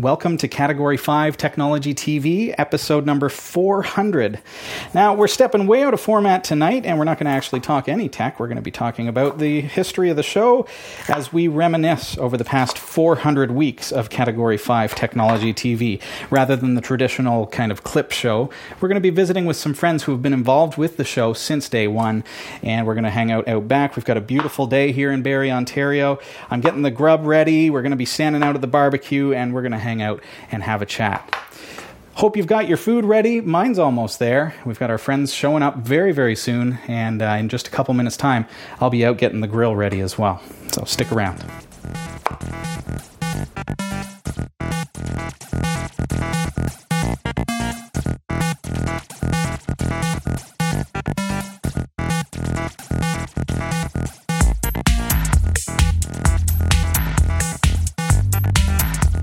Welcome to Category 5 Technology TV, episode number 400. Now, we're stepping way out of format tonight, and we're not going to actually talk any tech. We're going to be talking about the history of the show as we reminisce over the past 400 weeks of Category 5 Technology TV. Rather than the traditional kind of clip show, we're going to be visiting with some friends who have been involved with the show since day one, and we're going to hang out out back. We've got a beautiful day here in Barrie, Ontario. I'm getting the grub ready. We're going to be standing out at the barbecue, and we're going to hang out and have a chat. Hope you've got your food ready. Mine's almost there. We've got our friends showing up very, very soon, and uh, in just a couple minutes' time, I'll be out getting the grill ready as well. So stick around.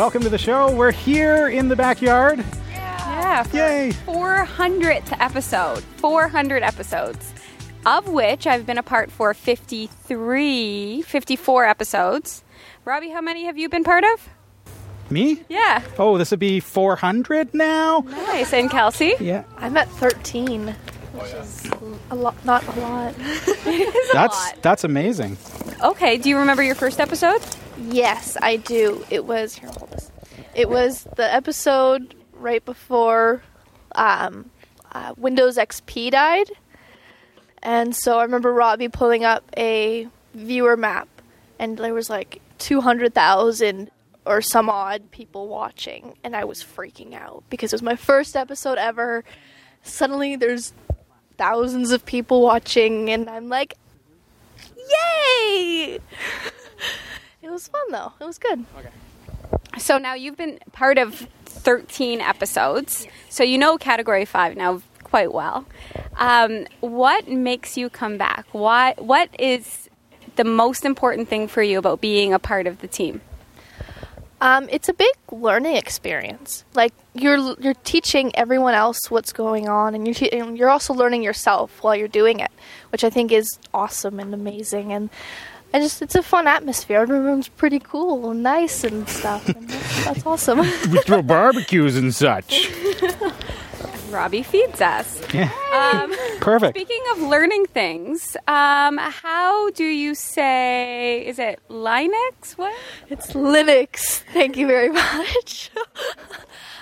Welcome to the show. We're here in the backyard. Yeah, for Yay. 400th episode. 400 episodes, of which I've been a part for 53, 54 episodes. Robbie, how many have you been part of? Me? Yeah. Oh, this would be 400 now? Nice. And Kelsey? Yeah. I'm at 13, which is a lot, not a lot. That's lot. that's amazing. Okay, do you remember your first episode? Yes, I do. It was here. Hold this. It was the episode right before um, uh, Windows XP died, and so I remember Robbie pulling up a viewer map, and there was like 200,000 or some odd people watching, and I was freaking out because it was my first episode ever. Suddenly, there's thousands of people watching, and I'm like, yay! it was fun though. It was good. So now you've been part of 13 episodes, so you know Category 5 now quite well. Um, what makes you come back? Why? What is the most important thing for you about being a part of the team? Um, it's a big learning experience. Like you're you're teaching everyone else what's going on, and you're te- and you're also learning yourself while you're doing it, which I think is awesome and amazing. And I just it's a fun atmosphere. Everyone's pretty cool and nice and stuff. And that's, that's awesome. We throw barbecues and such. Robbie feeds us. Yeah. Um, Perfect. speaking of learning things, um, how do you say? Is it Linux? What? it's Linux. Thank you very much.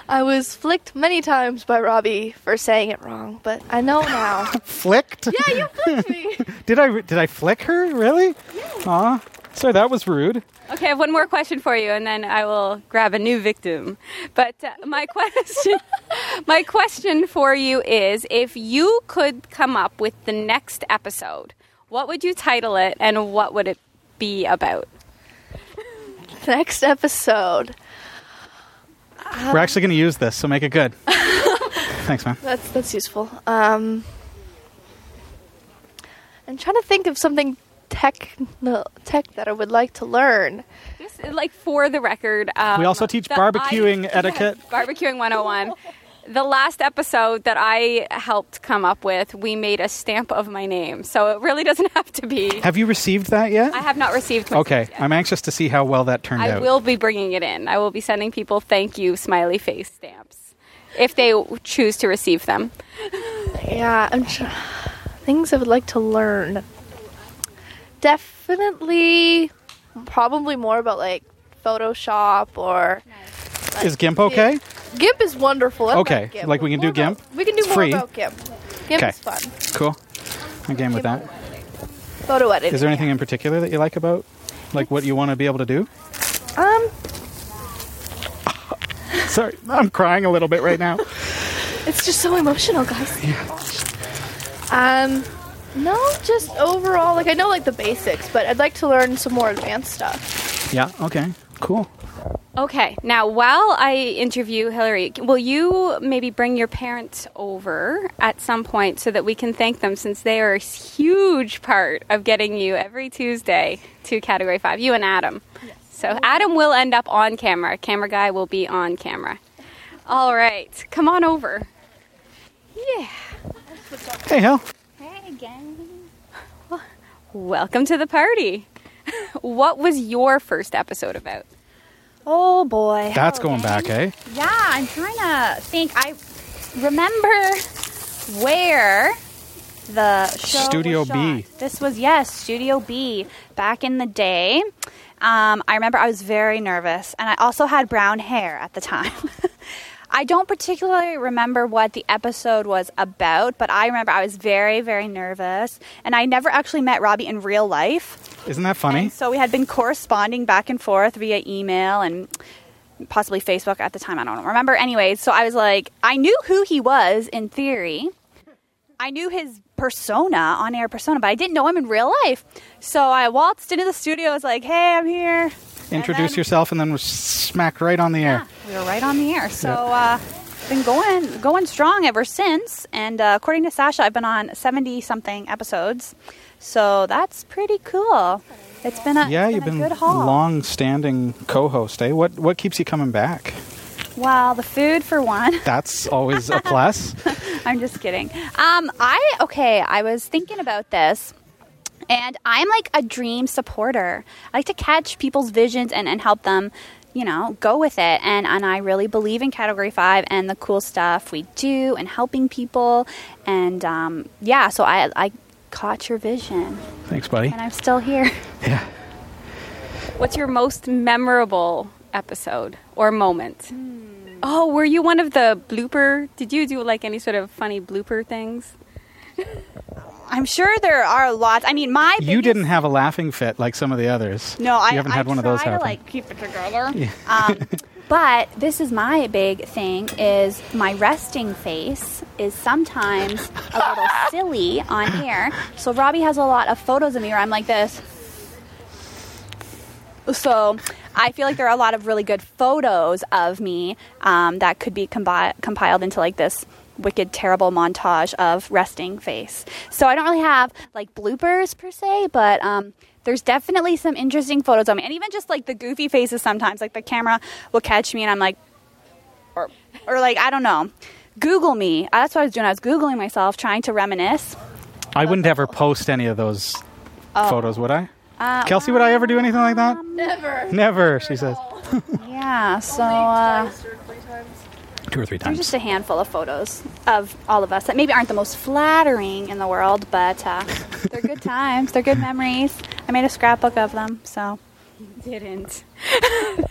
I was flicked many times by Robbie for saying it wrong, but I know now. Flicked? yeah, you flicked me. Did I did I flick her? Really? Aw. Sorry, that was rude. Okay, I have one more question for you, and then I will grab a new victim. But uh, my question, my question for you is: If you could come up with the next episode, what would you title it, and what would it be about? Next episode. We're actually going to use this, so make it good. Thanks, man. That's that's useful. Um, I'm trying to think of something tech no, tech that I would like to learn. Just like for the record, um, We also teach barbecuing I- etiquette. barbecuing 101. The last episode that I helped come up with, we made a stamp of my name, so it really doesn't have to be. Have you received that yet? I have not received. my Okay, yet. I'm anxious to see how well that turned out. I out. will be bringing it in. I will be sending people thank you smiley face stamps if they choose to receive them. Yeah, I'm tr- things I would like to learn. Definitely, probably more about like Photoshop or Is GIMP okay? GIMP is wonderful. I like Okay, GIMP. like we can do More about- GIMP? We can do It's more free. about GIMP. GIMP Okay. is fun. Cool. I'm game with that. Photo editing. Is there anything in particular that you like about, like what you want to be able to do? Um, Sorry, I'm crying a little bit right now. it's just so emotional, guys. Um, no, just overall, like I know like the basics, but I'd like to learn some more advanced stuff. Yeah. Okay. Cool. Okay, now while I interview Hillary, will you maybe bring your parents over at some point so that we can thank them since they are a huge part of getting you every Tuesday to Category 5, you and Adam. Yes. So Adam will end up on camera. Camera guy will be on camera. All right, come on over. Yeah. Hey, Hell. Hey again. Welcome to the party. What was your first episode about? Oh boy. That's going again. back, eh? Yeah, I'm trying to think. I remember where the show Studio was B. shot. This was yes, Studio B back in the day. Um, I remember I was very nervous, and I also had brown hair at the time. I don't particularly remember what the episode was about, but I remember I was very, very nervous, and I never actually met Robbie in real life. Isn't that funny? And so we had been corresponding back and forth via email and possibly Facebook at the time. I don't remember. Anyways, so I was like, I knew who he was in theory. I knew his persona, on air persona, but I didn't know him in real life. So I waltzed into the studio. I was like, hey, I'm here. Introduce then- yourself and then we're smacked right on the air. We were right on the air. So uh, been going going strong ever since. And uh, according to Sasha, I've been on 70 something episodes. So that's pretty cool. It's been a, Yeah, it's you've been been a good haul. long-standing co-host, eh? What what keeps you coming back? Well, the food for one. That's always a plus. I'm just kidding. Um, I okay. I was thinking about this, and I'm like a dream supporter. I like to catch people's visions and, and help them, you know, go with it. And and I really believe in Category Five and the cool stuff we do and helping people. And um, yeah, so I I caught your vision, Thanks, buddy. and I'm still here. Yeah. What's your most memorable episode or moment? Oh, were you one of the blooper? Did you do like any sort of funny blooper things? I'm sure there are lots. I mean, my You didn't have a laughing fit like some of the others. No, I you haven't I had one of those happen. to like keep it together. Um, but this is my big thing: is my resting face is sometimes a little silly on here. So Robbie has a lot of photos of me where I'm like this. So I feel like there are a lot of really good photos of me um, that could be combi- compiled into like this wicked terrible montage of resting face. So I don't really have like bloopers per se, but um, there's definitely some interesting photos of me, and even just like the goofy faces. Sometimes like the camera will catch me, and I'm like, or or like I don't know. Google me. That's what I was doing. I was googling myself, trying to reminisce. I wouldn't ever post any of those Oh. photos, would I? Uh, Kelsey, would I ever do anything like that? Never. Never, she says. yeah. So. Uh, Two or three There's times. just a handful of photos of all of us that maybe aren't the most flattering in the world, but uh, they're good times. They're good memories. I made a scrapbook of them, so Didn't.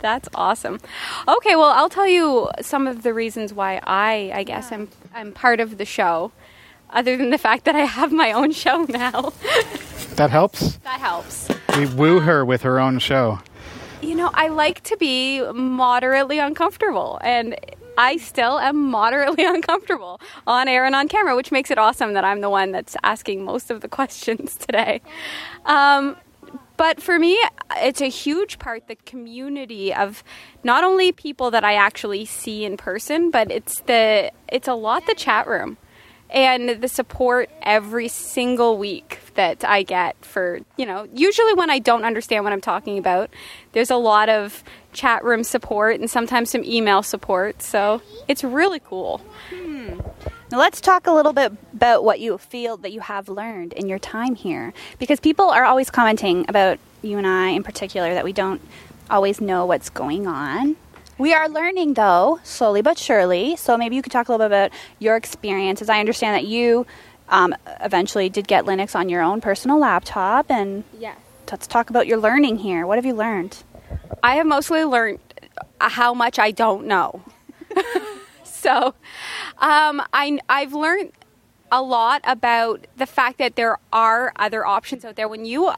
That's awesome. Okay, well, I'll tell you some of the reasons why I, I guess, I'm, I'm part of the show. Other than the fact that I have my own show now, That helps. that helps. We woo her with her own show. You know, I like to be moderately uncomfortable, and I still am moderately uncomfortable on air and on camera, which makes it awesome that I'm the one that's asking most of the questions today. Um, but for me, it's a huge part the community of not only people that I actually see in person, but it's the it's a lot the chat room and the support every single week that I get for, you know, usually when I don't understand what I'm talking about, there's a lot of chat room support and sometimes some email support. So it's really cool. Hmm. Now let's talk a little bit about what you feel that you have learned in your time here, because people are always commenting about you and I in particular that we don't always know what's going on. We are learning though, slowly but surely. So maybe you could talk a little bit about your experiences. I understand that you um, eventually did get Linux on your own personal laptop, and Yeah. let's talk about your learning here. What have you learned? I have mostly learned how much I don't know. so, um, I I've learned a lot about the fact that there are other options out there when you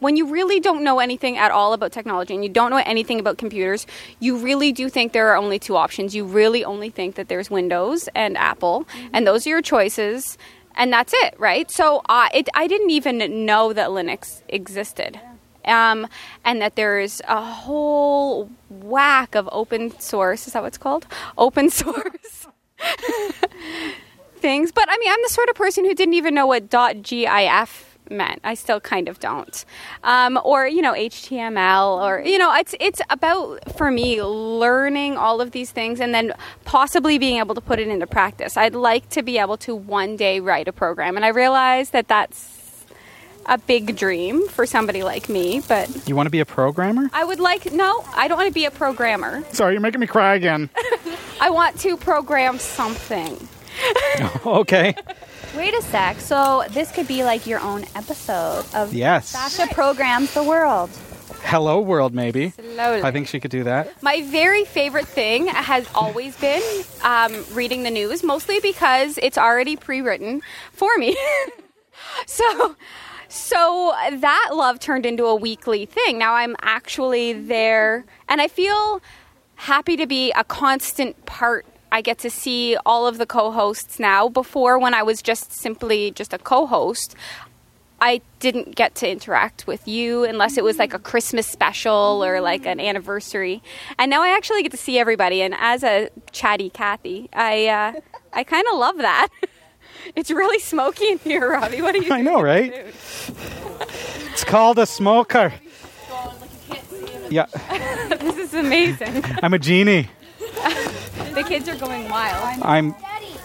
when you really don't know anything at all about technology and you don't know anything about computers, you really do think there are only two options. You really only think that there's Windows and Apple, and those are your choices, and that's it, right? So uh, it, I didn't even know that Linux existed. Um, and that there's a whole whack of open source. Is that what it's called? Open source things. But I mean, I'm the sort of person who didn't even know what .gif meant. I still kind of don't. Um, or you know, HTML, or you know, it's it's about for me learning all of these things and then possibly being able to put it into practice. I'd like to be able to one day write a program, and I realize that that's a big dream for somebody like me, but You want to be a programmer? I would like no, I don't want to be a programmer. Sorry, you're making me cry again. I want to program something. okay. Wait a sec. So this could be like your own episode of Yes. Sasha programs the world. Hello world, maybe. Slowly. I think she could do that. My very favorite thing has always been um, reading the news, mostly because it's already pre-written for me. so, so that love turned into a weekly thing. Now I'm actually there, and I feel happy to be a constant part. I get to see all of the co-hosts now. Before, when I was just simply just a co-host, I didn't get to interact with you unless it was like a Christmas special or like an anniversary. And now I actually get to see everybody. And as a chatty Kathy, I uh, I kind of love that. It's really smoky in here, Robbie. What are you? I know, right? It's called a smoker. Yeah, this is amazing. I'm a genie. The kids are going wild. I'm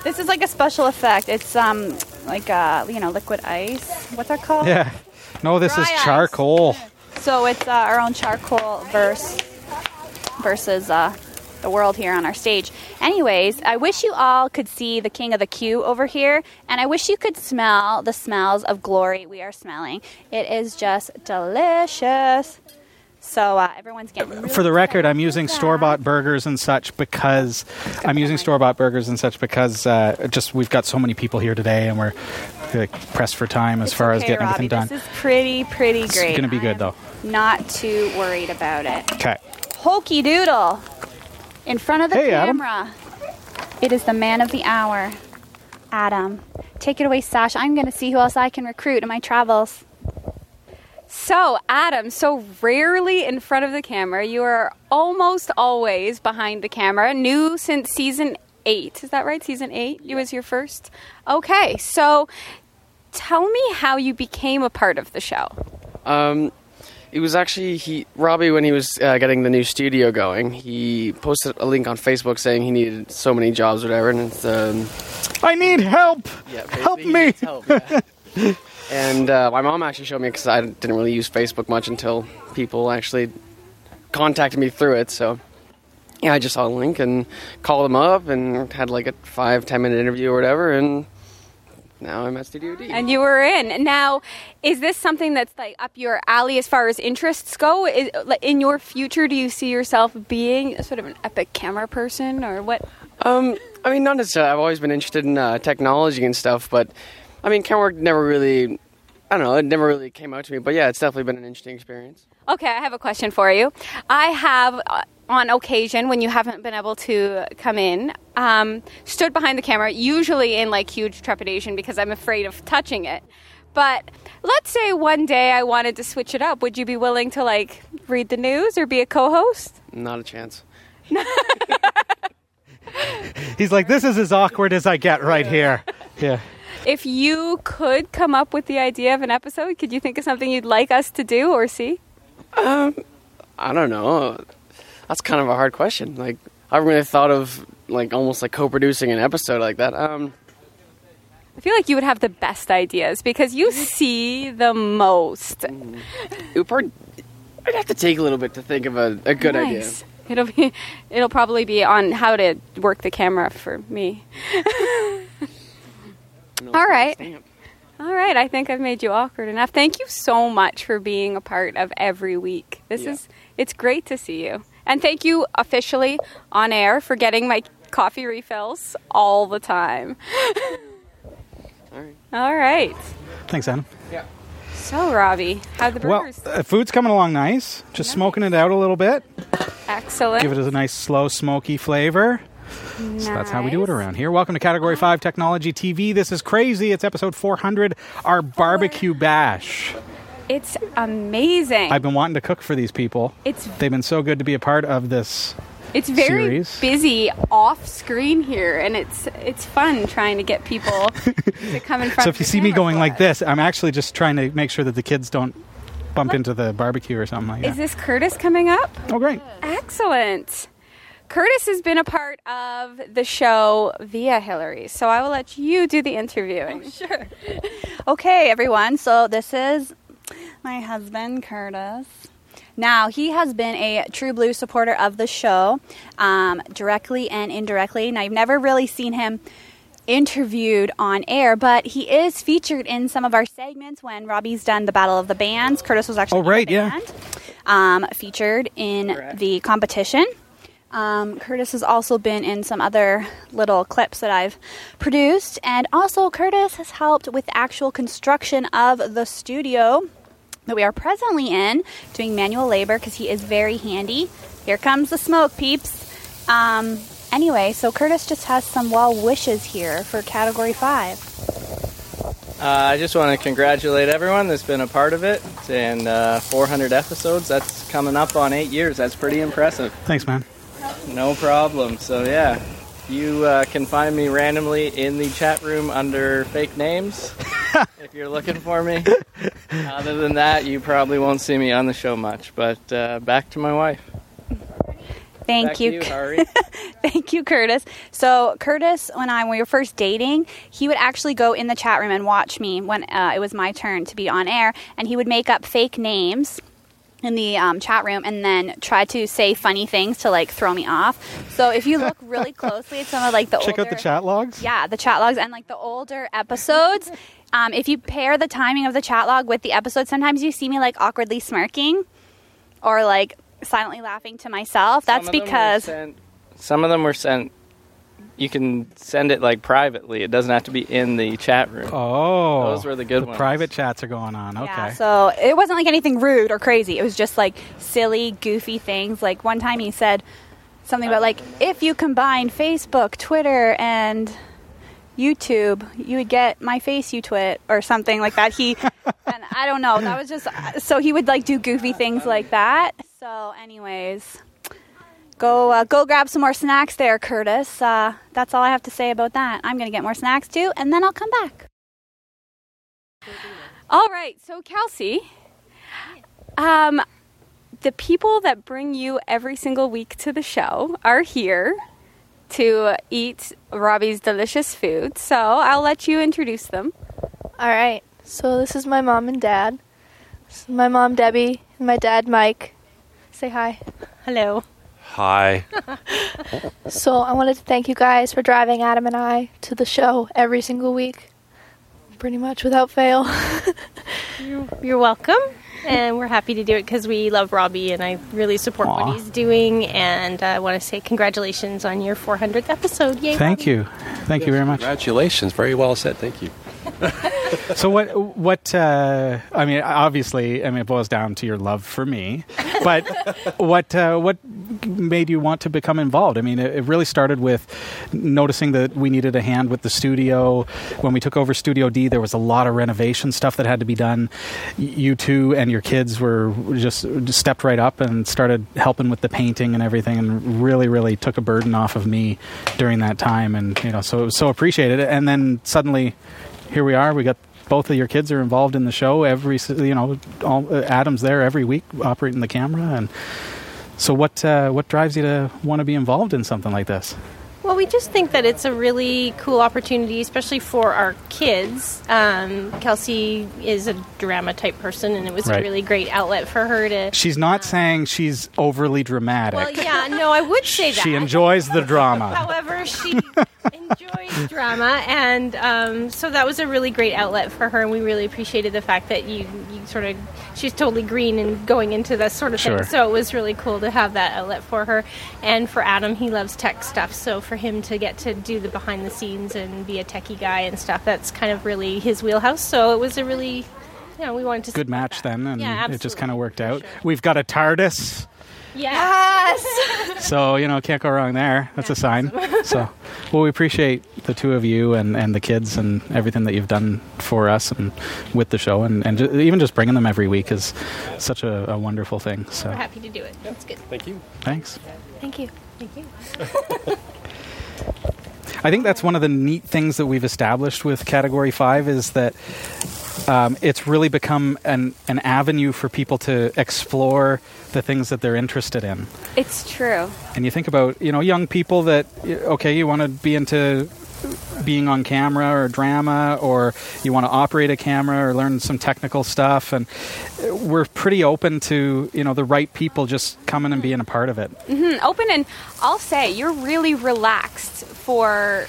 This is like a special effect. It's um like uh you know liquid ice. What's that called? yeah. No, this is Dry ice. charcoal. So it's uh, our own charcoal verse versus uh, the world here on our stage. Anyways, I wish you all could see the king of the queue over here, and I wish you could smell the smells of glory we are smelling. It is just delicious. So uh, everyone's getting. Really For the record, I'm using store bought burgers and such because I'm using store bought burgers and such because uh, just we've got so many people here today and we're pressed for time as It's far as getting Robbie. everything done. This is pretty, pretty great. It's great. gonna be good, though. Not too worried about it. Okay. Hokey Doodle in front of the Hey, Adam. camera. It is the man of the hour, Adam. Take it away, Sasha. I'm going to see who else I can recruit in my travels. So, Adam, so rarely in front of the camera. You are almost always behind the camera. New since season eight. Is that right? Season eight? You was your first? Okay. So, tell me how you became a part of the show. Um, it was actually he Robbie when he was uh, getting the new studio going. He posted a link on Facebook saying he needed so many jobs, whatever, and it's um, I need help. yeah, Help me. Help, yeah. and uh, my mom actually showed me because I didn't really use Facebook much until people actually contacted me through it. So yeah, I just saw a link and called them up and had like a five ten minute interview or whatever, and now I'm at Studio D. And you were in. Now, is this something that's like up your alley as far as interests go? Is, in your future, do you see yourself being sort of an epic camera person, or what? Um, I mean, not necessarily. I've always been interested in uh, technology and stuff, but I mean, camera work never really. I don't know. It never really came out to me, but yeah, it's definitely been an interesting experience. Okay, I have a question for you. I have, uh, on occasion, when you haven't been able to come in, um, stood behind the camera, usually in like huge trepidation because I'm afraid of touching it. But let's say one day I wanted to switch it up. Would you be willing to like read the news or be a co-host? Not a chance. He's like, this is as awkward as I get right here. Yeah. If you could come up with the idea of an episode, could you think of something you'd like us to do or see? Um, I don't know. That's kind of a hard question. Like, I haven't really thought of like almost like co-producing an episode like that. Um, I feel like you would have the best ideas because you see the most. probably. I'd have to take a little bit to think of a, a good idea. Nice. It'll be it'll probably be on how to work the camera for me. All right. Stamp. All right, I think I've made you awkward enough. Thank you so much for being a part of every week. This Yeah. is it's great to see you. And thank you officially on air for getting my coffee refills all the time. All right. All right. Thanks, Adam. Yeah. So, Robbie, how'd the Well, burgers? uh, food's coming along nice. Just smoking it out a little bit. Excellent. Give it a nice, slow, smoky flavor. So that's how we do it around here. Welcome to Category 5 Technology TV. This is crazy. It's episode 400, our barbecue bash. It's amazing. I've been wanting to cook for these people. it's They've been so good to be a part of this. it's very series. busy off screen here, and it's it's fun trying to get people to come in front. So if you see me going like this, I'm actually just trying to make sure that the kids don't bump into the barbecue or something like is that. this Curtis coming up? Oh, great. Excellent. Curtis has been a part of the show via Hillary, so I will let you do the interviewing. Sure. okay, everyone. So this is my husband, Curtis. Now, he has been a true blue supporter of the show, um, directly and indirectly. Now, you've never really seen him interviewed on air, but he is featured in some of our segments when Robbie's done the Battle of the Bands. Curtis was actually Oh, right, in the yeah. um, featured in Correct. the competition. Um, Curtis has also been in some other little clips that I've produced, and also Curtis has helped with the actual construction of the studio that we are presently in, doing manual labor because he is very handy. Here comes the smoke, peeps. Um, anyway, so Curtis just has some well wishes here for Category Five. Uh, I just want to congratulate everyone that's been a part of it. And uh, 400 episodes, that's coming up on eight years. That's pretty impressive. Thanks, man. No problem. So, yeah, you uh, can find me randomly in the chat room under fake names if you're looking for me. Other than that, you probably won't see me on the show much. But uh, back to my wife. Thank Back you, to you, Hari. Thank you, Curtis. So, Curtis, when I when we were first dating, he would actually go in the chat room and watch me when uh, it was my turn to be on air, and he would make up fake names in the um, chat room and then try to say funny things to like throw me off. So, if you look really closely at some of like the Check out the chat logs. yeah, the chat logs and like the older episodes. Um, if you pair the timing of the chat log with the episode, sometimes you see me like awkwardly smirking or like silently laughing to myself. That's Some of them were because sent- some of them were sent. You can send it like privately. It doesn't have to be in the chat room. Oh. Those were the good the ones. private chats are going on. Okay. Yeah, so it wasn't like anything rude or crazy. It was just like silly, goofy things. Like one time he said something about like if you combine Facebook, Twitter, and YouTube, you would get my face you twit or something like that. He and I don't know. That was just so he would like do goofy things like that. So, anyways. Go, uh, go grab some more snacks there, Curtis. Uh, that's all I have to say about that. I'm gonna get more snacks too, and then I'll come back. All right, so Kelsey, um, the people that bring you every single week to the show are here to eat Robbie's delicious food. So I'll let you introduce them. All right. So this is my mom and dad. This is my mom Debbie and my dad Mike. Say hi. Hello. Hi. So I wanted to thank you guys for driving Adam and I to the show every single week. pretty much without fail. You're welcome. And we're happy to do it because we love Robbie and I really support Aw. what he's doing. And I want to say congratulations on your 400th episode. Yay. Thank Robbie. you. Thank you very much. Congratulations. Very well said. Thank you. So what? What? Uh, I mean, obviously, I mean, it boils down to your love for me. But what? Uh, what made you want to become involved? I mean, it, it really started with noticing that we needed a hand with the studio. When we took over Studio D, there was a lot of renovation stuff that had to be done. You two and your kids were just, just stepped right up and started helping with the painting and everything, and really, really took a burden off of me during that time. And you know, so it was so appreciated. And then suddenly here we are. We got both of your kids are involved in the show. Every you know, all, uh, Adam's there every week operating the camera. And so, what uh, what drives you to want to be involved in something like this? Well, we just think that it's a really cool opportunity, especially for our kids. Um, Kelsey is a drama type person, and it was Right. a really great outlet for her to. She's not saying she's overly dramatic. Well, yeah, no, I would say that. she enjoys the drama. However, she enjoys drama, and um, so that was a really great outlet for her, and we really appreciated the fact that you, you sort of she's totally green and going into this sort of Sure. thing. So it was really cool to have that outlet for her, and for Adam, he loves tech stuff, so for him to get to do the behind the scenes and be a techie guy and stuff, that's kind of really his wheelhouse. So it was a really you know, we wanted to Good match that. then, and yeah, it just kind of worked out. sure. We've got a TARDIS, Yes. so you know can't go wrong there. That's a sign. So, well, we appreciate the two of you and, and the kids and everything that you've done for us and with the show, and and ju- even just bringing them every week is such a, a wonderful thing. So, We're happy to do it. That's good. Thank you. thanks. Thank you. Thank you. I think that's one of the neat things that we've established with Category Five is that um, it's really become an an avenue for people to explore the things that they're interested in. It's true. And you think about you know young people that okay, you want to be into being on camera or drama, or you want to operate a camera or learn some technical stuff, and we're pretty open to you know the right people just coming and being a part of it. Hmm, open and I'll say you're really relaxed for.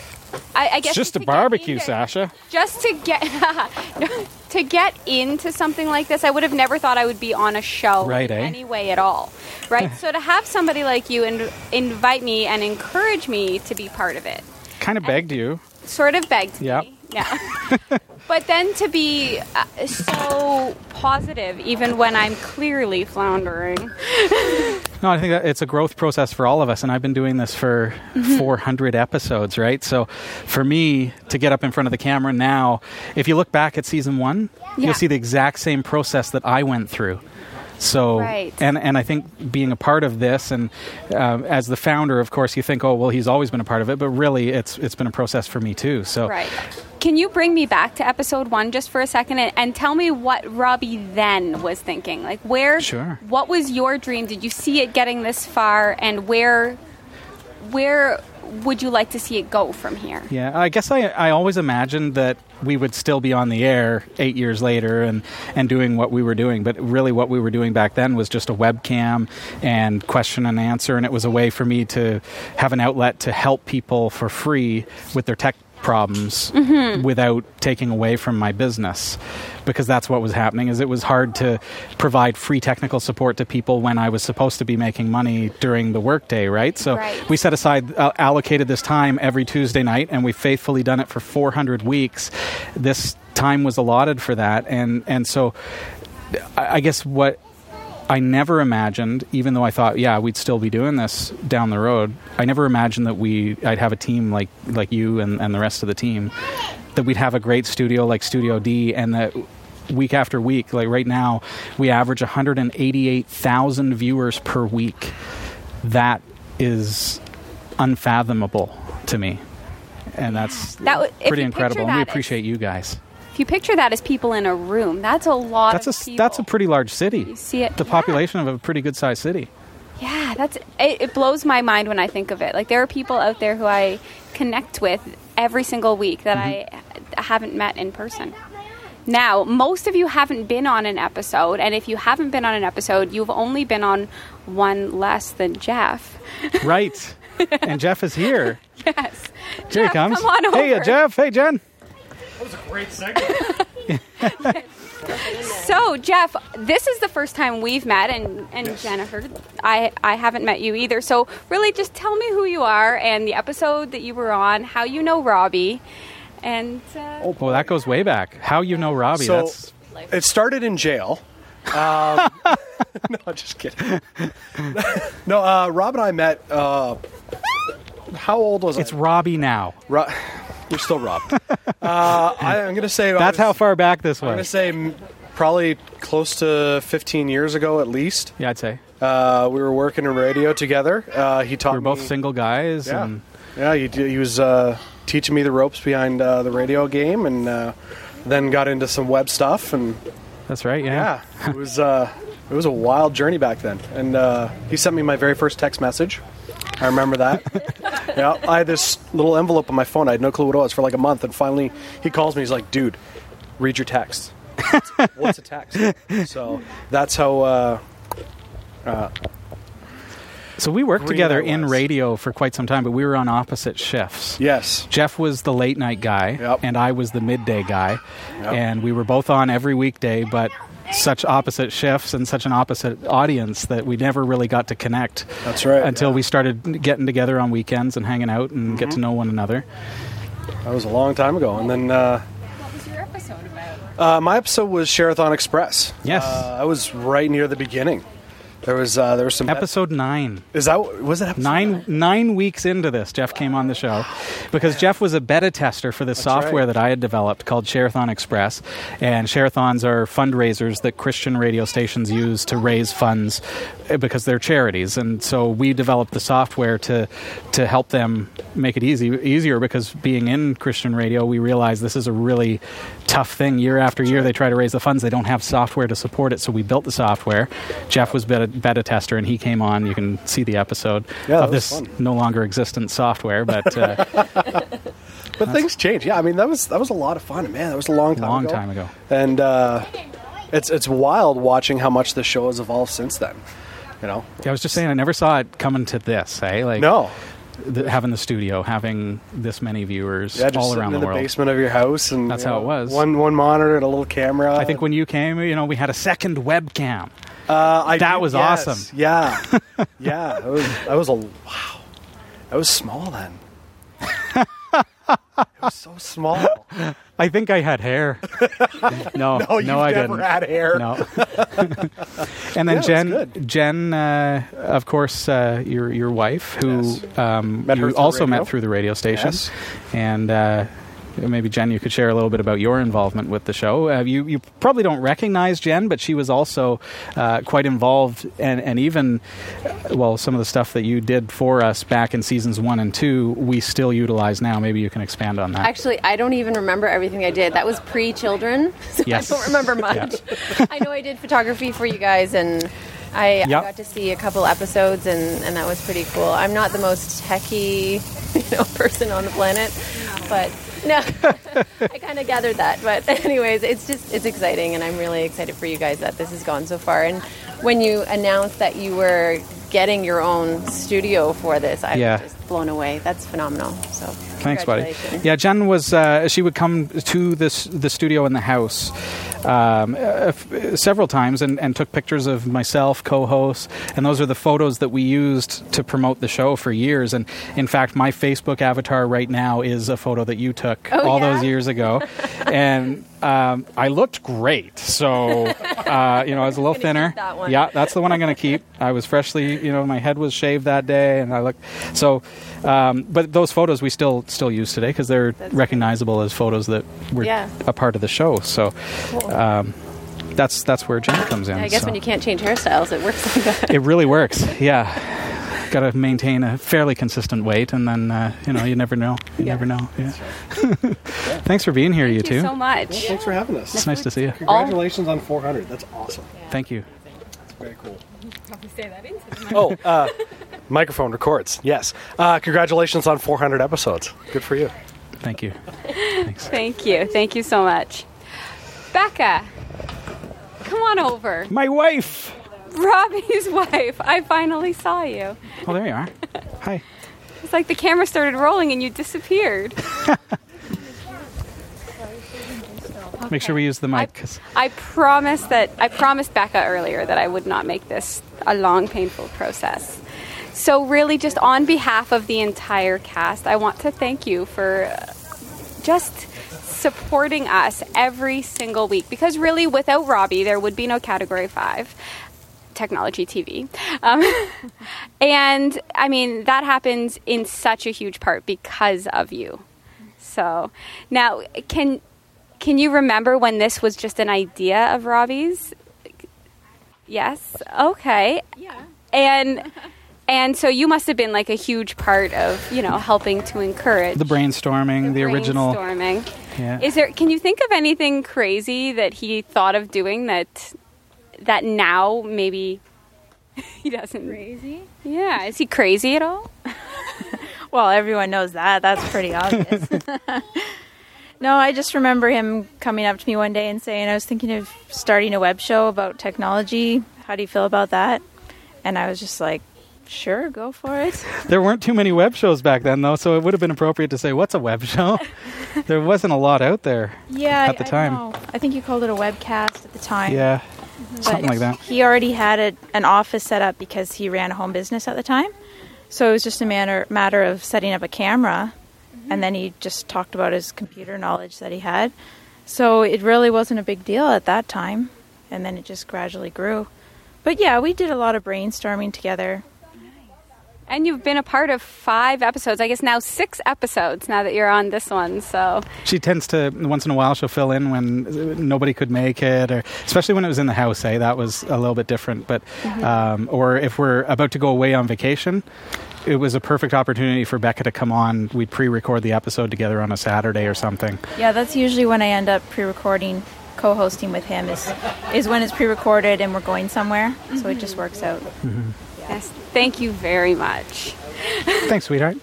I, I guess just to a barbecue, into- Sasha. Just to get to get into something like this, I would have never thought I would be on a show Right, in eh? any way at all. Right. so to have somebody like you and invite me and encourage me to be part of it, Kind of begged you. sort of begged Yep. me. Yeah. but then to be uh, so positive, even when I'm clearly floundering. No, I think that it's a growth process for all of us, and I've been doing this for 400 episodes, right? So, for me to get up in front of the camera now, if you look back at season one, Yeah. you'll see the exact same process that I went through. So, Right. and and I think being a part of this, and um, as the founder, of course, you think, oh, well, he's always been a part of it, but really, it's it's been a process for me too. So, Right. Can you bring me back to episode one just for a second and, and tell me what Robbie then was thinking? Like, where? Sure. What was your dream? Did you see it getting this far, and where? Where would you like to see it go from here? Yeah, I guess I, I always imagined that we would still be on the air eight years later and, and doing what we were doing. But really, what we were doing back then was just a webcam and question and answer. And it was a way for me to have an outlet to help people for free with their tech problems without taking away from my business because that's what was happening is it was hard to provide free technical support to people when I was supposed to be making money during the workday right? So Right. we set aside uh, allocated this time every Tuesday night and we've faithfully done it for 400 weeks. This time was allotted for that and and so I I guess what I never imagined, even though I thought, yeah, we'd still be doing this down the road. I never imagined that we, I'd have a team like like you and, and the rest of the team, that we'd have a great studio like Studio D, and that week after week, like right now, we average 188,000 viewers per week. That is unfathomable to me, and that's That w- pretty incredible. And we appreciate you guys. If you picture that as people in a room, that's a lot. That's a of people. that's a pretty large city. You see it? The Yeah. population of a pretty good sized city. Yeah, that's it, it blows my mind when I think of it. Like there are people out there who I connect with every single week that Mm-hmm. I haven't met in person. Now, most of you haven't been on an episode, and if you haven't been on an episode, you've only been on one less than Jeff. Right. and Jeff is here. Yes. Here he comes. Come on over. Hey, uh, Jeff. Hey, Jen. Was a great segment. So, Jeff, this is the first time we've met, and, and Jennifer, I, I haven't met you either. So, really, just tell me who you are and the episode that you were on, how you know Robbie, and uh, Oh, well, that goes way back. How you know Robbie? So That's it started in jail. Um, no, just kidding. no, uh, Rob and I met. Uh, how old was it's I? It's Robbie now. Ro- You're still Rob. uh, I, I'm going to say. That's how far back this was. I'm going to say probably close to 15 years ago at least. Yeah, I'd say Uh, we were working in radio together. Uh, he taught we were both me. single guys, Yeah, and yeah. He, he was uh, teaching me the ropes behind uh, the radio game, and uh, then got into some web stuff. And that's right. Yeah. yeah, it was uh, it was a wild journey back then. And uh, he sent me my very first text message. I remember that. yeah, I had this little envelope on my phone. I had no clue what it was for like a month, and finally he calls me. He's like, "Dude, read your text." What's a text? So that's how. Uh, uh, So we worked together in radio for quite some time, but we were on opposite shifts. yes. Jeff was the late night guy, Yep. and I was the midday guy, Yep. and we were both on every weekday, but such opposite shifts and such an opposite audience that we never really got to connect That's right. until yeah. we started getting together on weekends and hanging out and Mm-hmm. get to know one another. That was a long time ago. And then uh, what was your episode about? uh, my episode was Sharathon Express. Yes. Uh, I was right near the beginning. There was uh, there was some Episode nine. Is that was it episode Nine nine weeks into this, Jeff came on the show because Jeff was a beta tester for the software right. that I had developed called Sharathon Express, and Sharathons are fundraisers that Christian radio stations use to raise funds eh, because they're charities, and so we developed the software to to help them make it easy easier because being in Christian radio, we realized this is a really tough thing. Year after year, they try to raise the funds, they don't have software to support it, so we built the software. Jeff was beta, beta tester, and he came on. You can see the episode Yeah, of this fun. no longer existent software, but uh, But things change. Yeah, I mean that was that was a lot of fun, man. That was a long time long ago. time ago. And uh, it's it's wild watching how much the show has evolved since then. You know. Yeah, I was just saying, I never saw it coming to this. Hey, like No. the, having the studio, having this many viewers Yeah, just all sitting around in the the world. basement of your house, and That's how know, it was. One one monitor and a little camera. I think when you came, you know, we had a second webcam. Uh, I that was yes, awesome. Yeah, yeah. That was that was a wow. That was small then. it was so small. I think I had hair. no, No, you've I never didn't. had hair. No. and then Yeah, Jen. Jen, uh, of course, uh, your your wife, who Yes. um, Met you also radio. met through the radio station, Yes. and. Uh, Maybe Jen, you could share a little bit about your involvement with the show. Uh, you you probably don't recognize Jen, but she was also uh, quite involved, and and even uh, well, some of the stuff that you did for us back in seasons one and two, we still utilize now. Maybe you can expand on that. Actually, I don't even remember everything I did. That was pre-children, so Yes. I don't remember much. I know I did photography for you guys, and I, I Yep. got to see a couple episodes, and, and that was pretty cool. I'm not the most techie, you know, person on the planet, but no, I kind of gathered that. But anyways, it's just it's exciting, and I'm really excited for you guys that this has gone so far. And when you announced that you were getting your own studio for this, I Yeah. just blown away. That's phenomenal. So Thanks, buddy. Yeah, Jen was. Uh, she would come to this the studio in the house um, uh, f- several times and, and took pictures of myself, co-hosts, and those are the photos that we used to promote the show for years. And in fact, my Facebook avatar right now is a photo that you took Oh, all yeah? those years ago, and. Um, I looked great, so uh, you know I was a little thinner. that. Yeah, that's the one I'm going to keep. I was freshly, you know, my head was shaved that day, and I looked so. Um, but those photos we still still use today because they're That's recognizable as photos that were Yeah. a part of the show. So um, that's that's where Jen comes in. I guess so. when you can't change hairstyles, it works like that. it really works. Yeah. Got to maintain a fairly consistent weight, and then uh, you know you never know. You Yeah. never know. Yeah. Thanks for being here, you Thank two. you so much. Thanks for having us. it's nice to see you. Congratulations on 400. That's awesome. Thank you. That's very cool. Oh, uh, microphone records. Yes. Uh, congratulations on 400 episodes. Good for you. Thank you. Thanks. Thank you. Thank you so much. Becca, come on over. My wife. Robbie's wife. I finally saw you. Oh, there you are. Hi. It's like the camera started rolling and you disappeared. Make sure we use the mic. 'cause- I promised that I promised Becca earlier that I would not make this a long, painful process. So, really, just on behalf of the entire cast, I want to thank you for just supporting us every single week. Because really, without Robbie, there would be no Category Five technology TV. Um, and I mean, that happens in such a huge part because of you. So now, can can you remember when this was just an idea of Robbie's? Yes. Okay. Yeah. And and so you must have been like a huge part of you know helping to encourage the brainstorming, the, original. brainstorming. Yeah. Is there? Can you think of anything crazy that he thought of doing that that now maybe he doesn't? Crazy? Yeah. Is he crazy at all? Well, everyone knows that. That's pretty obvious. no, I just remember him coming up to me one day and saying, I was thinking of starting a web show about technology. How do you feel about that? And I was just like, sure, go for it. There weren't too many web shows back then, though, so it would have been appropriate to say, "What's a web show?" there wasn't a lot out there. Yeah, At the I, time. I, don't know. I think you called it a webcast at the time. Yeah, But something like that. He already had a, an office set up because he ran a home business at the time. So it was just a matter matter of setting up a camera, and then he just talked about his computer knowledge that he had. So it really wasn't a big deal at that time, and then it just gradually grew. But yeah, we did a lot of brainstorming together. And you've been a part of five episodes. I guess now six episodes. Now that you're on this one, so She tends to once in a while she'll fill in when nobody could make it, or especially when it was in the house. Eh, that was a little bit different. But um, or if we're about to go away on vacation, it was a perfect opportunity for Becca to come on. We'd pre-record the episode together on a Saturday or something. Yeah, that's usually when I end up pre-recording, co-hosting with him. Is is when it's pre-recorded and we're going somewhere. So it just works out. Yes, thank you very much. Thanks, sweetheart.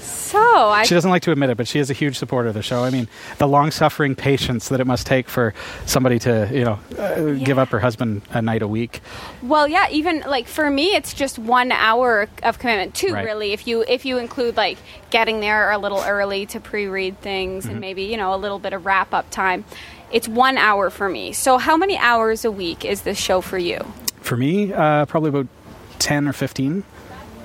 So I She doesn't like to admit it, but she is a huge supporter of the show. I mean, the long-suffering patience that it must take for somebody to, you know, uh, give up her husband a night a week. Well, yeah, even like for me, it's just one hour of commitment too. Right. Really, if you if you include like getting there a little early to pre-read things Mm-hmm. and maybe you know a little bit of wrap up time, it's one hour for me. So, how many hours a week is this show for you? For me, uh, probably about 10 or 15,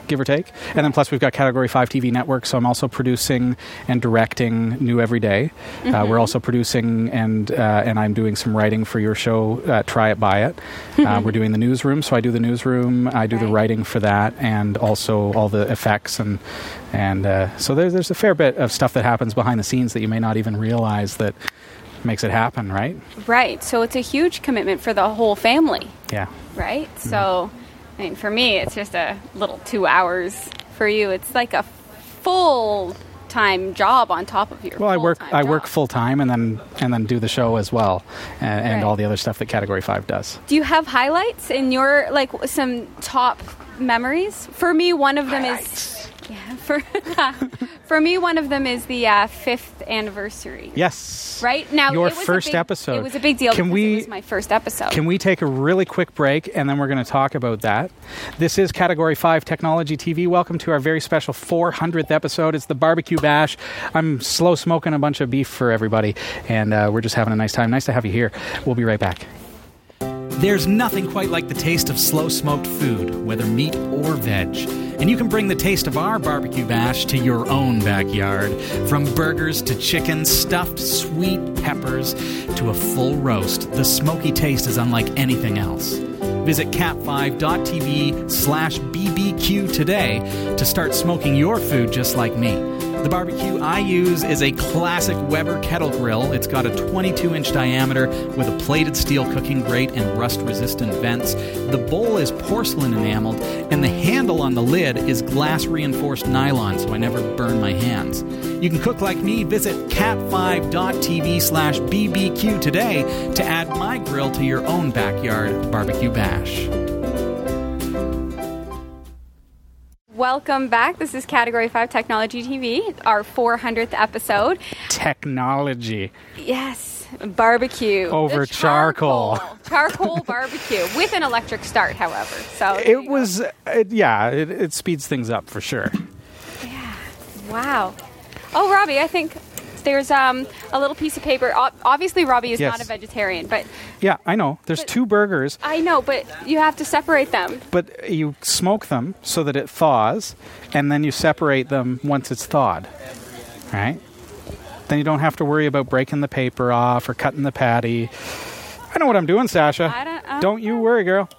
give or take. And then plus we've got Category 5 TV Network, so I'm also producing and directing New Every Day. Uh, we're also producing and, uh, and I'm doing some writing for your show, uh, Try It, Buy It. Uh, we're doing the newsroom, so I do the newsroom, I do the writing for that, and also all the effects. And, and uh, so there's, there's a fair bit of stuff that happens behind the scenes that you may not even realize that makes it happen, right? Right. So it's a huge commitment for the whole family. Yeah. Right? Mm-hmm. So, I mean, for me, it's just a little two hours. For you, it's like a full time job on top of your. Well, I work I job. work full time and then and then do the show as well, and, and Right. all the other stuff that Category Five does. Do you have highlights in your like some top memories? For me, one of them is. Yeah, for for me, one of them is the uh, fifth anniversary. Yes. Right now, your it was a first big- episode. It was a big deal. Can we? It was my first episode. Can we take a really quick break and then we're going to talk about that? This is Category 5 Technology TV. Welcome to our very special 400th episode. It's the Barbecue Bash. I'm slow smoking a bunch of beef for everybody, and uh, we're just having a nice time. Nice to have you here. We'll be right back. There's nothing quite like the taste of slow smoked food, whether meat or veg. And you can bring the taste of our barbecue bash to your own backyard. From burgers to chicken, stuffed sweet peppers to a full roast, the smoky taste is unlike anything else. Visit cat5.tv slash BBQ today to start smoking your food just like me. The barbecue I use is a classic Weber kettle grill. It's got a 22 inch diameter with a plated steel cooking grate and rust resistant vents. The bowl is porcelain enameled, and the handle on the lid is glass reinforced nylon so I never burn my hands. You can cook like me. Visit cat5.tv slash BBQ today to add my grill to your own backyard barbecue bash. Welcome back. This is Category 5 Technology TV, our 400th episode. Technology. Yes, barbecue. Over The charcoal. Charcoal barbecue with an electric start, however. So It was, uh, yeah, it, it speeds things up for sure. Yeah. Wow. Oh, Robbie, I think there's um, a little piece of paper. Obviously, Robbie is Yes. not a vegetarian, but Yeah, I know. There's two burgers, I know. But you have to separate them. but you smoke them so that it thaws, and then you separate them once it's thawed. Right? Then you don't have to worry about breaking the paper off or cutting the patty. I know what I'm doing, Sasha. I don't- I don't you worry, girl.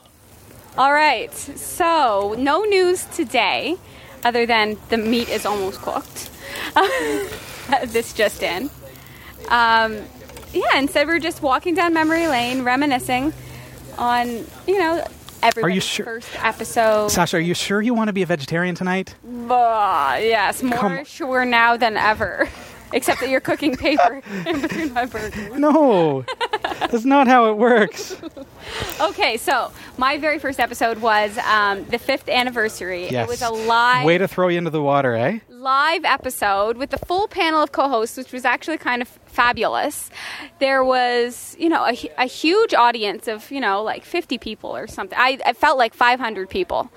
All right. So no news today, other than the meat is almost cooked. this just in. Um, yeah. Instead, we're just walking down memory lane, reminiscing on you know everybody's sure- first episode. Sasha, are you sure you want to be a vegetarian tonight? Bah, yes, more Come- sure now than ever. Except that you're cooking paper in between my burgers. No, that's not how it works. Okay, so my very first episode was um, the fifth anniversary. Yes. It was a live Way to throw you into the water, eh? Live episode with the full panel of co-hosts, which was actually kind of fabulous. There was, you know, a, a huge audience of, you know, like 50 people or something. I, I felt like 500 people.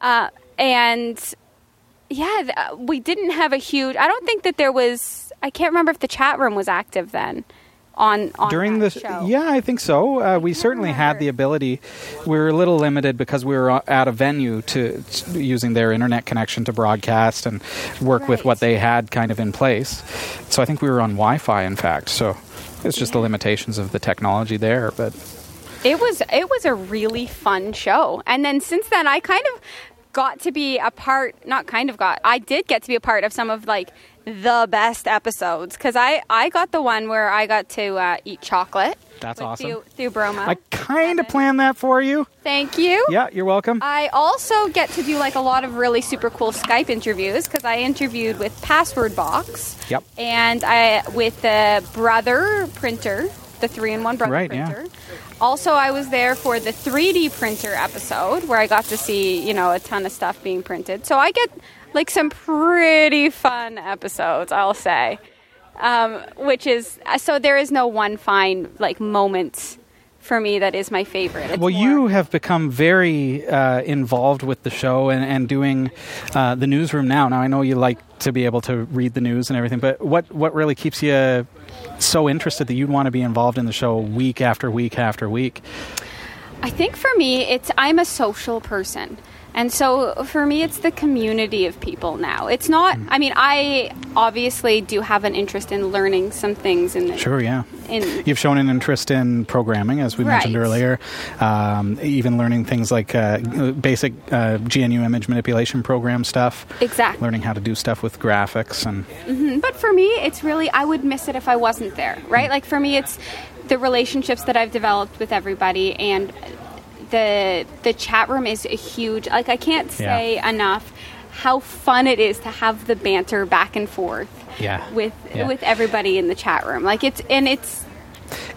Uh, and yeah, we didn't have a huge, I don't think that there was, I can't remember if the chat room was active then on, on during the show. yeah i think so uh, we certainly had the ability we were a little limited because we were at a venue to, to using their internet connection to broadcast and work with what they had kind of in place so i think we were on wi-fi in fact so it's just the limitations of the technology there but It was it was a really fun show. And then since then I kind of got to be a part not kind of got. I did get to be a part of some of like the best episodes cuz I I got the one where I got to uh, eat chocolate. That's awesome. Through, Theobroma. i kind of planned that for you Thank you. yeah you're welcome I also get to do like a lot of really super cool Skype interviews because I interviewed with PasswordBox Yep. and I with the brother printer, the three-in-one brother Right, yeah. Also, I was there for the 3D printer episode where I got to see you know a ton of stuff being printed. So I get like some pretty fun episodes, I'll say. Um, which is so there is no one fine like moment for me that is my favorite. It's well, you have become very uh, involved with the show and, and doing uh, the newsroom now. Now, I know you like to be able to read the news and everything, but what, what really keeps you so interested that you'd want to be involved in the show week after week after week? I think for me, it's I'm a social person. And so for me, it's the community of people now. It's not, Mm. I mean, I obviously do have an interest in learning some things in the, Sure, yeah. in You've shown an interest in programming, as we mentioned earlier, um, even learning things like uh, basic uh, GNU image manipulation program stuff. Exactly. Learning how to do stuff with graphics and Mhm. But for me, it's really, I would miss it if I wasn't there, right? Like for me, it's the relationships that I've developed with everybody and the the chat room is a huge like I can't say enough how fun it is to have the banter back and forth Yeah. with Yeah. with everybody in the chat room. Like it's and it's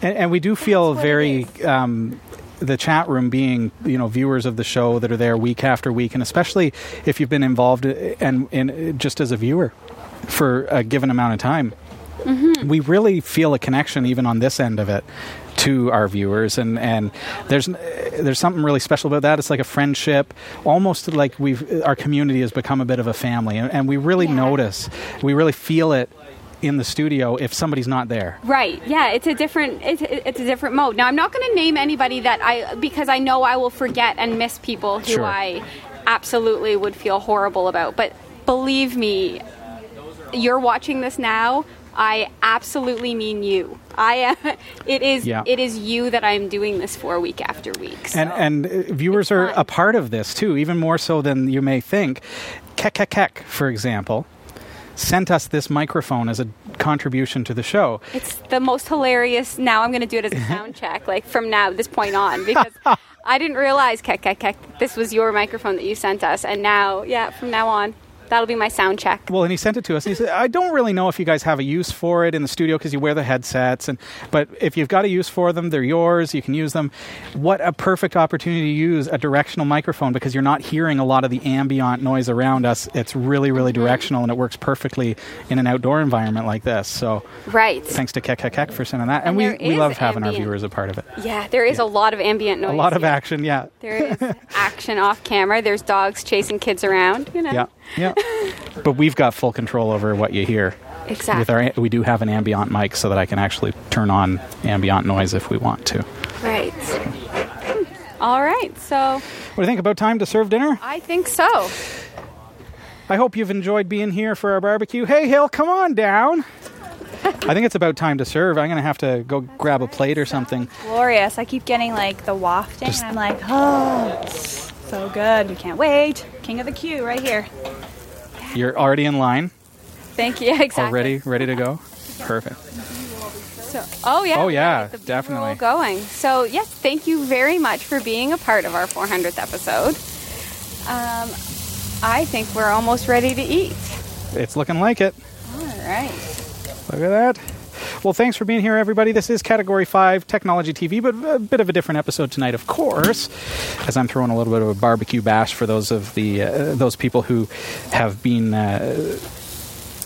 And, and we do feel very um, the chat room being you know viewers of the show that are there week after week, and especially if you've been involved and in just as a viewer for a given amount of time. Mm-hmm. We really feel a connection even on this end of it to our viewers and and there's there's something really special about that it's like a friendship almost like we've our community has become a bit of a family and, and we really Yeah. notice we really feel it in the studio if somebody's not there Right. Yeah, it's a different it's, it's a different mode. Now I'm not going to name anybody that I because I know I will forget and miss people who Sure. I absolutely would feel horrible about. But believe me, you're watching this now. I absolutely mean you. I am. It is. Yeah. It is you that I'm doing this for week after week. So. And and uh, viewers are fun. a part of this too, even more so than you may think. Kek Kek Kek, for example, sent us this microphone as a contribution to the show. It's the most hilarious. Now I'm going to do it as a sound check, like from now this point on, because I didn't realize, kek, kek, kek, this was your microphone that you sent us, and now, yeah, from now on, that'll be my sound check. Well, and he sent it to us, he said, "I don't really know if you guys have a use for it in the studio because you wear the headsets, and but if you've got a use for them, they're yours. You can use them. What a perfect opportunity to use a directional microphone because you're not hearing a lot of the ambient noise around us. It's really, really Mm-hmm. directional, and it works perfectly in an outdoor environment like this. So, Right. thanks to Kek Kek Kek for sending that, and, And we we love having our viewers a part of it. Yeah, there is a lot of ambient noise. a lot of action, yeah. There is action off camera. There's dogs chasing kids around. You know. Yeah, yeah. Yeah. but we've got full control over what you hear. Exactly. With our, we do have an ambient mic so that I can actually turn on ambient noise if we want to. Right. All right. So What do you think about time to serve dinner? I think so. I hope you've enjoyed being here for our barbecue. Hey, Hill, come on down. I think it's about time to serve. I'm going to have to go grab a plate or something. Glorious. I keep getting like the wafting, and I'm like, oh, so good. We can't wait. King of the queue right here. You're already in line, Thank you. Exactly. already ready to go. Perfect. So, oh yeah. Oh, yeah, the definitely. Going. So yes, thank you very much for being a part of our 400th episode. Um, I think we're almost ready to eat. It's looking like it. All right. Look at that. Well, thanks for being here, everybody. This is Category 5 Technology TV, but a bit of a different episode tonight, of course, as I'm throwing a little bit of a barbecue bash for those of the uh, those people who have been uh,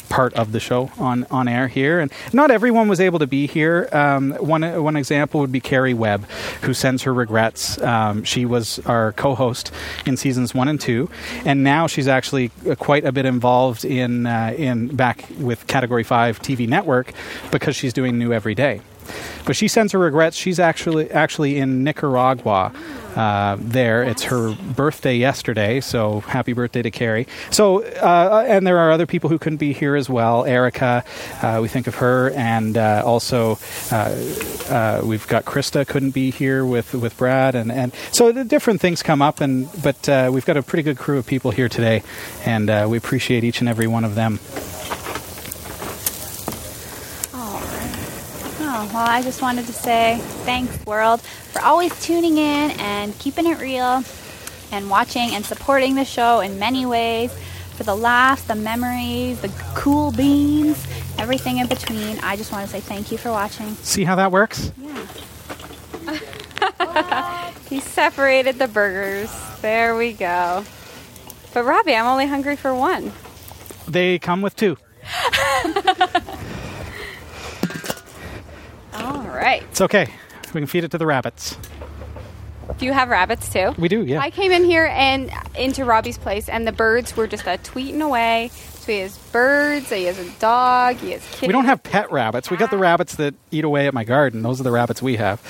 part of the show on, on air here. And not everyone was able to be here. Um, one, one example would be Carrie Webb, who sends her regrets. Um, she was our co host in seasons one and two, and now she's actually uh, quite a bit involved in, uh, in back with Category 5 TV Network because she's doing new every day. But she sends her regrets. She's actually actually in Nicaragua. Uh, there, it's her birthday yesterday, so happy birthday to Carrie. So, uh, and there are other people who couldn't be here as well. Erica, uh, we think of her, and uh, also uh, uh, we've got Krista couldn't be here with, with Brad, and, and so the different things come up. And but we've got a pretty good crew of people here today, and we appreciate each and every one of them. Oh, well, I just wanted to say thanks, world, for always tuning in and keeping it real and watching and supporting the show in many ways. For the laughs, the memories, the cool beans, everything in between. I just want to say thank you for watching. See how that works? Yeah. he separated the burgers. There we go. But Robbie, I'm only hungry for one. They come with two. All right. It's okay. We can feed it to the rabbits. Do you have rabbits too? We do, yeah. I came in here and into Robbie's place, and the birds were just a tweeting away. So he has birds, he has a dog, he has kitties. We don't have pet rabbits. We got the rabbits that eat away at my garden. Those are the rabbits we have.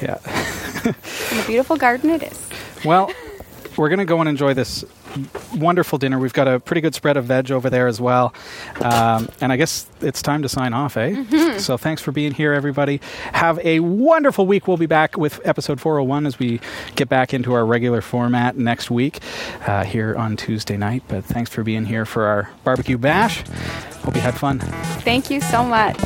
Yeah. And a beautiful garden it is. Well, we're going to go and enjoy this wonderful dinner. We've got a pretty good spread of veg over there as well. Um, and I guess it's time to sign off, eh? Mhm. So thanks for being here, everybody. Have a wonderful week. We'll be back with episode 401 as we get back into our regular format next week uh, here on Tuesday night. But thanks for being here for our barbecue bash. Hope you had fun. Thank you so much.